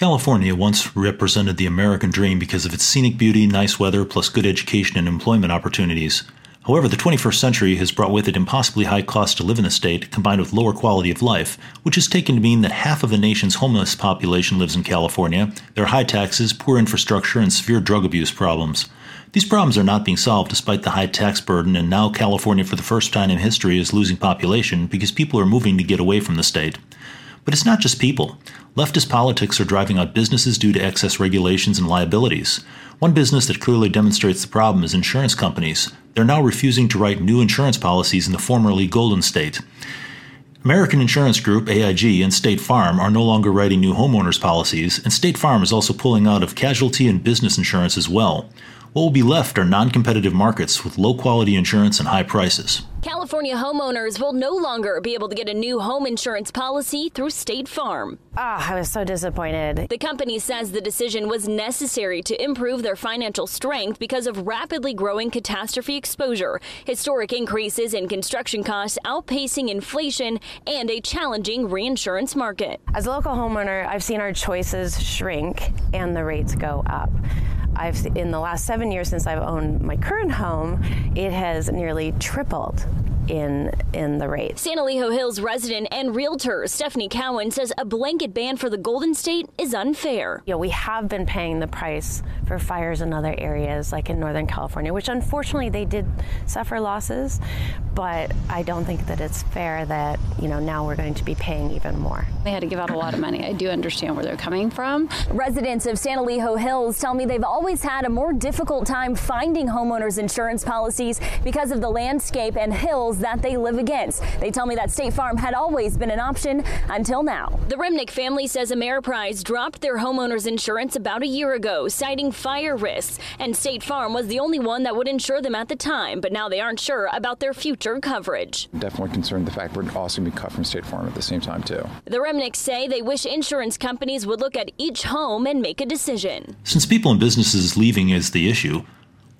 California once represented the American dream because of its scenic beauty, nice weather, plus good education and employment opportunities. However, the 21st century has brought with it impossibly high costs to live in the state, combined with lower quality of life, which is taken to mean that half of the nation's homeless population lives in California. There are high taxes, poor infrastructure, and severe drug abuse problems. These problems are not being solved despite the high tax burden, and now California, for the first time in history, is losing population because people are moving to get away from the state. But it's not just people. Leftist politics are driving out businesses due to excess regulations and liabilities. One business that clearly demonstrates the problem is insurance companies. They're now refusing to write new insurance policies in the formerly Golden State. American Insurance Group, AIG, and State Farm are no longer writing new homeowners policies, and State Farm is also pulling out of casualty and business insurance as well. What will be left are non competitive markets with low quality insurance and high prices. California homeowners will no longer be able to get a new home insurance policy through State Farm. Ah, oh, I was so disappointed. The company says the decision was necessary to improve their financial strength because of rapidly growing catastrophe exposure, historic increases in construction costs outpacing inflation, and a challenging reinsurance market. As a local homeowner, I've seen our choices shrink and the rates go up. I've in the last seven years since I've owned my current home, it has nearly tripled in in the rate. San Elijo Hills resident and realtor Stephanie Cowan says a blanket ban for the Golden State is unfair. Know, we have been paying the price for fires in other areas like in Northern California, which unfortunately they did suffer losses, but I don't think that it's fair that, you know, now we're going to be paying even more. They had to give out a lot of money. I do understand where they're coming from. Residents of San Elijo Hills tell me they've always had a more difficult time finding homeowners insurance policies because of the landscape and hills that they live against. They tell me that State Farm had always been an option until now. The Remnick family says Ameriprise dropped their homeowners insurance about a year ago, citing fire risks, and State Farm was the only one that would insure them at the time, but now they aren't sure about their future coverage. Definitely concerned the fact we're also going to be cut from State Farm at the same time, too. The Remnicks say they wish insurance companies would look at each home and make a decision. Since people and businesses leaving is the issue,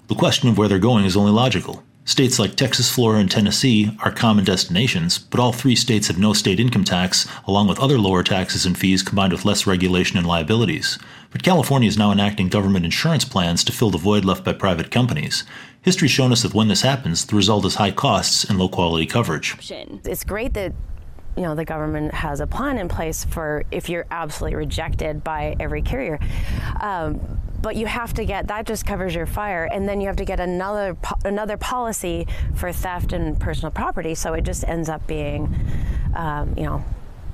the question of where they're going is only logical. States like Texas, Florida, and Tennessee are common destinations, but all three states have no state income tax, along with other lower taxes and fees combined with less regulation and liabilities. But California is now enacting government insurance plans to fill the void left by private companies. History's shown us that when this happens, the result is high costs and low quality coverage. It's great that you know the government has a plan in place for if you're absolutely rejected by every carrier. Um, but you have to get that just covers your fire and then you have to get another another policy for theft and personal property so it just ends up being um, you know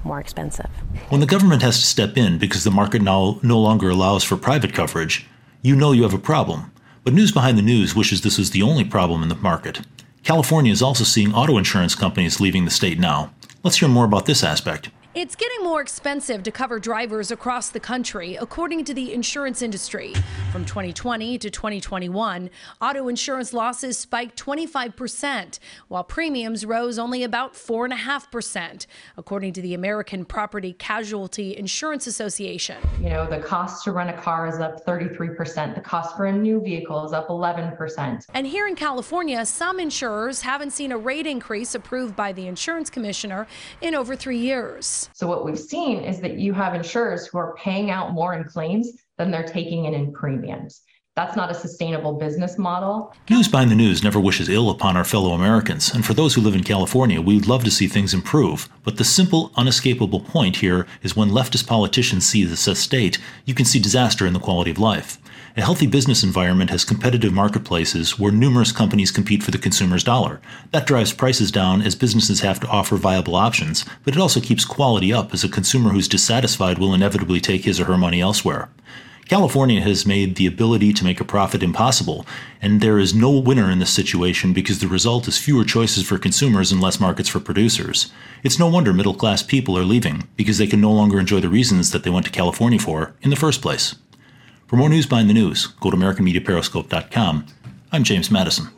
more expensive. When the government has to step in because the market now no longer allows for private coverage you know you have a problem. But news behind the news wishes this was the only problem in the market. California is also seeing auto insurance companies leaving the state now. Let's hear more about this aspect it's getting more expensive to cover drivers across the country, according to the insurance industry. From 2020 to 2021, auto insurance losses spiked 25%, while premiums rose only about 4.5%, according to the American Property Casualty Insurance Association. You know, the cost to rent a car is up 33%, the cost for a new vehicle is up 11%. And here in California, some insurers haven't seen a rate increase approved by the insurance commissioner in over three years. So what we've seen is that you have insurers who are paying out more in claims than they're taking in in premiums. That's not a sustainable business model. News Behind the News never wishes ill upon our fellow Americans, and for those who live in California, we'd love to see things improve. But the simple, unescapable point here is when leftist politicians see this state, you can see disaster in the quality of life. A healthy business environment has competitive marketplaces where numerous companies compete for the consumer's dollar. That drives prices down as businesses have to offer viable options, but it also keeps quality up as a consumer who's dissatisfied will inevitably take his or her money elsewhere. California has made the ability to make a profit impossible, and there is no winner in this situation because the result is fewer choices for consumers and less markets for producers. It's no wonder middle class people are leaving because they can no longer enjoy the reasons that they went to California for in the first place. For more news behind the news, go to AmericanMediaPeriscope.com. I'm James Madison.